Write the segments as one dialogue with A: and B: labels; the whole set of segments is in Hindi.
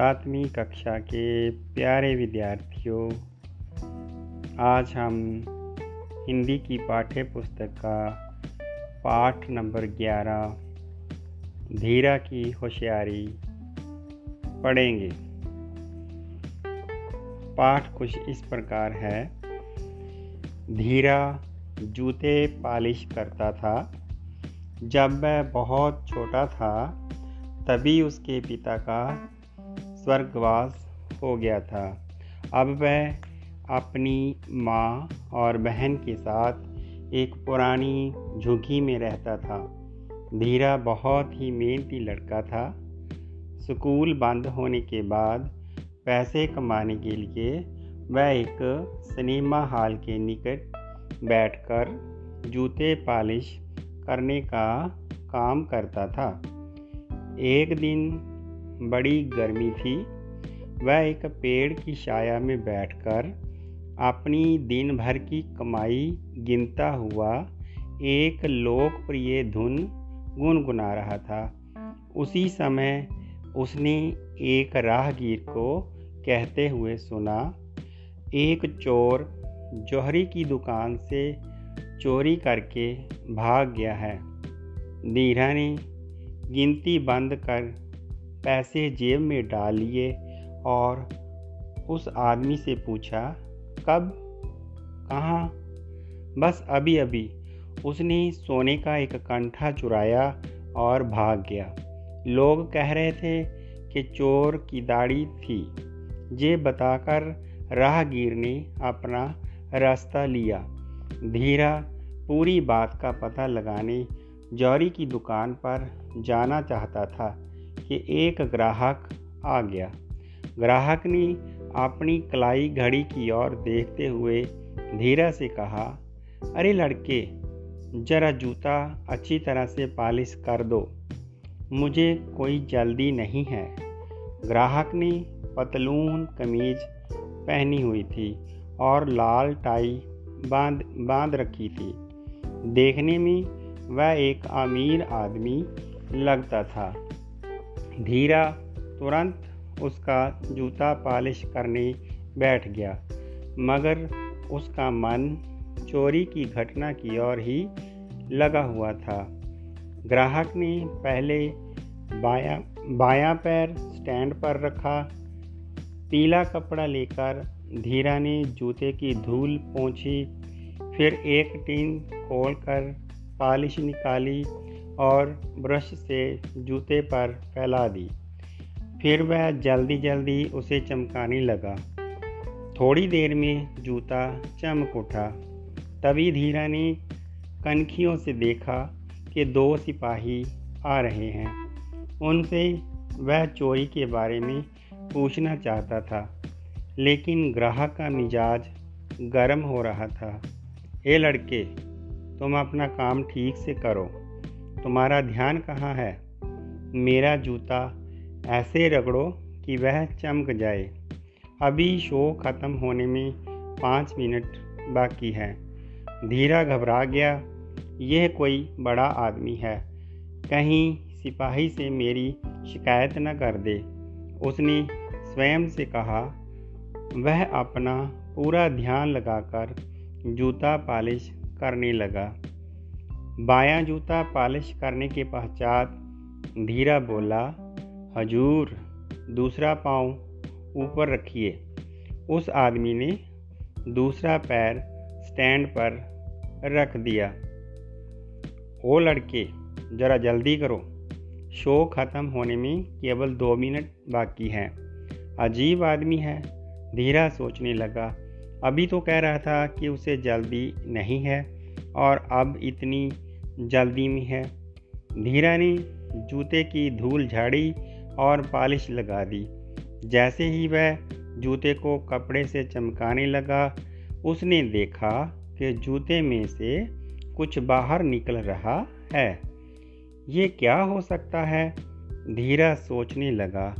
A: सातवीं कक्षा के प्यारे विद्यार्थियों, आज हम हिंदी की पाठ्य पुस्तक का पाठ नंबर ग्यारह, धीरा की होशियारी पढ़ेंगे। पाठ कुछ इस प्रकार है। धीरा जूते पालिश करता था। जब वह बहुत छोटा था, तभी उसके पिता का स्वर्गवास हो गया था। अब वह अपनी माँ और बहन के साथ एक पुरानी झुग्गी में रहता था। धीरा बहुत ही मेहनती लड़का था। स्कूल बंद होने के बाद पैसे कमाने के लिए वह एक सिनेमा हॉल के निकट बैठकर जूते पॉलिश करने का काम करता था। एक दिन बड़ी गर्मी थी। वह एक पेड़ की छाया में बैठकर अपनी दिन भर की कमाई गिनता हुआ एक लोकप्रिय धुन गुनगुना रहा था। उसी समय उसने एक राहगीर को कहते हुए सुना, एक चोर जौहरी की दुकान से चोरी करके भाग गया है। धीरा ने गिनती बंद कर पैसे जेब में डाल लिए और उस आदमी से पूछा, कब? कहाँ? बस अभी अभी उसने सोने का एक कंठा चुराया और भाग गया। लोग कह रहे थे कि चोर की दाढ़ी थी। ये बताकर राहगीर ने अपना रास्ता लिया। धीरा, पूरी बात का पता लगाने जौरी की दुकान पर जाना चाहता था। कि एक ग्राहक आ गया। ग्राहक ने अपनी कलाई घड़ी की ओर देखते हुए धीरा से कहा, अरे लड़के, जरा जूता अच्छी तरह से पालिश कर दो। मुझे कोई जल्दी नहीं है। ग्राहक ने पतलून कमीज पहनी हुई थी और लाल टाई बाँध बाँध रखी थी। देखने में वह एक अमीर आदमी लगता था। धीरा तुरंत उसका जूता पालिश करने बैठ गया, मगर उसका मन चोरी की घटना की ओर ही लगा हुआ था। ग्राहक ने पहले बाया, बायां पैर स्टैंड पर रखा, पीला कपड़ा लेकर धीरा ने जूते की धूल पहुँची फिर एक टीन खोलकर पालिश निकाली और ब्रश से जूते पर फैला दी। फिर वह जल्दी जल्दी उसे चमकाने लगा। थोड़ी देर में जूता चमक उठा। तभी धीरा ने कनखियों से देखा कि दो सिपाही आ रहे हैं। उनसे वह चोरी के बारे में पूछना चाहता था, लेकिन ग्राहक का मिजाज गर्म हो रहा था। ए लड़के, तुम अपना काम ठीक से करो। तुम्हारा ध्यान कहाँ है? मेरा जूता ऐसे रगड़ो कि वह चमक जाए। अभी शो ख़त्म होने में पाँच मिनट बाकी है। धीरा घबरा गया। यह कोई बड़ा आदमी है। कहीं सिपाही से मेरी शिकायत न कर दे। उसने स्वयं से कहा, वह अपना पूरा ध्यान लगाकर जूता पालिश करने लगा। बायां जूता पॉलिश करने के पश्चात धीरा बोला, हजूर, दूसरा पाँव ऊपर रखिए। उस आदमी ने दूसरा पैर स्टैंड पर रख दिया। ओ लड़के, ज़रा जल्दी करो। शो ख़त्म होने में केवल दो मिनट बाकी हैं। अजीब आदमी है। धीरा सोचने लगा। अभी तो कह रहा था कि उसे जल्दी नहीं है और अब इतनी जल्दी में है। धीरा ने जूते की धूल झाड़ी और पॉलिश लगा दी। जैसे ही वह जूते को कपड़े से चमकाने लगा, उसने देखा कि जूते में से कुछ बाहर निकल रहा है। ये क्या हो सकता है? धीरा सोचने लगा।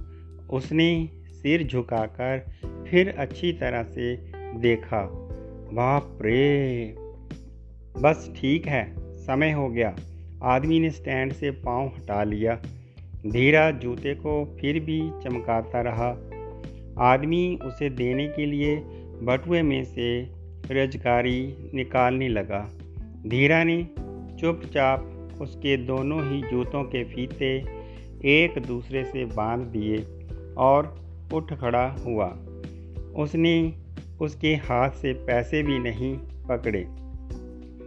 A: उसने सिर झुकाकर फिर अच्छी तरह से देखा। बाप रे! बस ठीक है। समय हो गया। आदमी ने स्टैंड से पाँव हटा लिया। धीरा जूते को फिर भी चमकाता रहा। आदमी उसे देने के लिए बटुए में से रजकारी निकालने लगा। धीरा ने चुपचाप उसके दोनों ही जूतों के फीते एक दूसरे से बाँध दिए और उठ खड़ा हुआ। उसने उसके हाथ से पैसे भी नहीं पकड़े।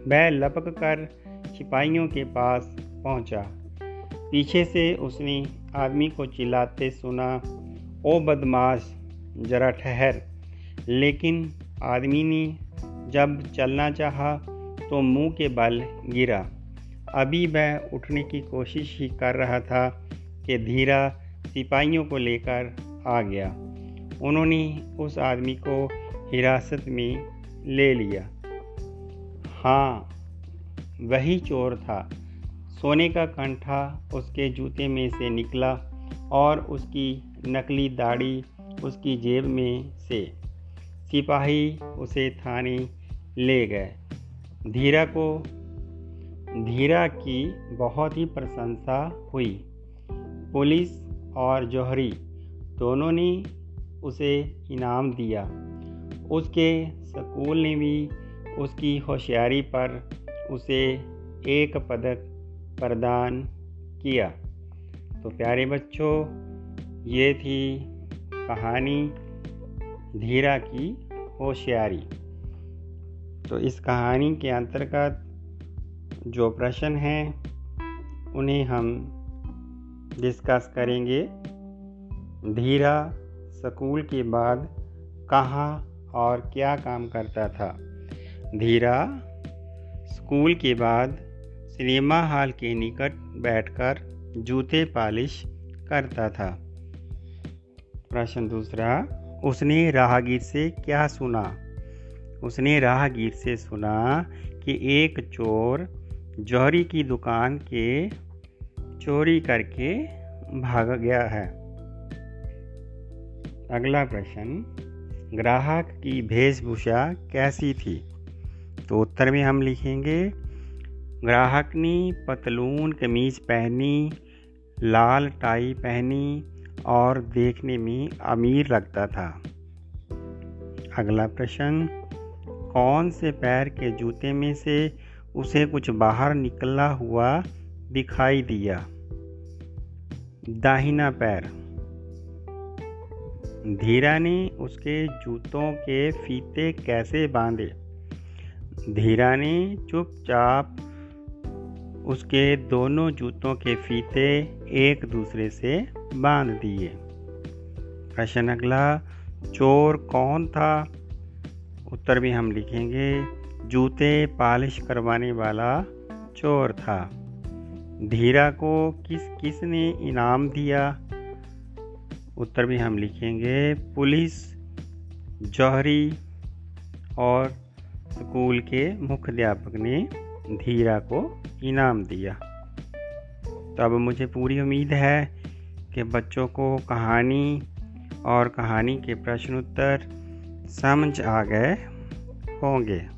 A: वह लपक कर सिपाहियों के पास पहुँचा। पीछे से उसने आदमी को चिल्लाते सुना, ओ बदमाश, जरा ठहर। लेकिन आदमी ने जब चलना चाहा तो मुँह के बल गिरा। अभी वह उठने की कोशिश ही कर रहा था कि धीरा सिपाहियों को लेकर आ गया। उन्होंने उस आदमी को हिरासत में ले लिया। हाँ वही चोर था। सोने का कंठा उसके जूते में से निकला और उसकी नकली दाढ़ी उसकी जेब में से। सिपाही उसे थाने ले गए। धीरा को, धीरा की बहुत ही प्रशंसा हुई। पुलिस और जौहरी दोनों ने उसे इनाम दिया। उसके स्कूल ने भी उसकी होशियारी पर उसे एक पदक प्रदान किया। तो प्यारे बच्चों, ये थी कहानी धीरा की होशियारी। तो इस कहानी के अंतर्गत जो प्रश्न हैं, उन्हें हम डिस्कस करेंगे। धीरा स्कूल के बाद कहाँ और क्या काम करता था? धीरा स्कूल के बाद सिनेमा हॉल के निकट बैठकर जूते पालिश करता था। प्रश्न दूसरा, उसने राहगीर से क्या सुना? उसने राहगीर से सुना कि एक चोर जौहरी की दुकान के चोरी करके भाग गया है। अगला प्रश्न, ग्राहक की वेशभूषा कैसी थी? तो उत्तर में हम लिखेंगे। ग्राहक ने पतलून, कमीज पहनी, लाल टाई पहनी और देखने में अमीर लगता था। अगला प्रश्न, कौन से पैर के जूते में से उसे कुछ बाहर निकला हुआ दिखाई दिया? दाहिना पैर। धीरा ने उसके जूतों के फीते कैसे बांधे? धीरा ने चुपचाप उसके दोनों जूतों के फीते एक दूसरे से बाँध दिए। प्रश्न अगला, चोर कौन था? उत्तर भी हम लिखेंगे, जूते पालिश करवाने वाला चोर था। धीरा को किस किस ने इनाम दिया? उत्तर भी हम लिखेंगे, पुलिस, जौहरी और स्कूल के मुख्याध्यापक ने धीरा को इनाम दिया। तो अब मुझे पूरी उम्मीद है कि बच्चों को कहानी और कहानी के प्रश्न उत्तर समझ आ गए होंगे।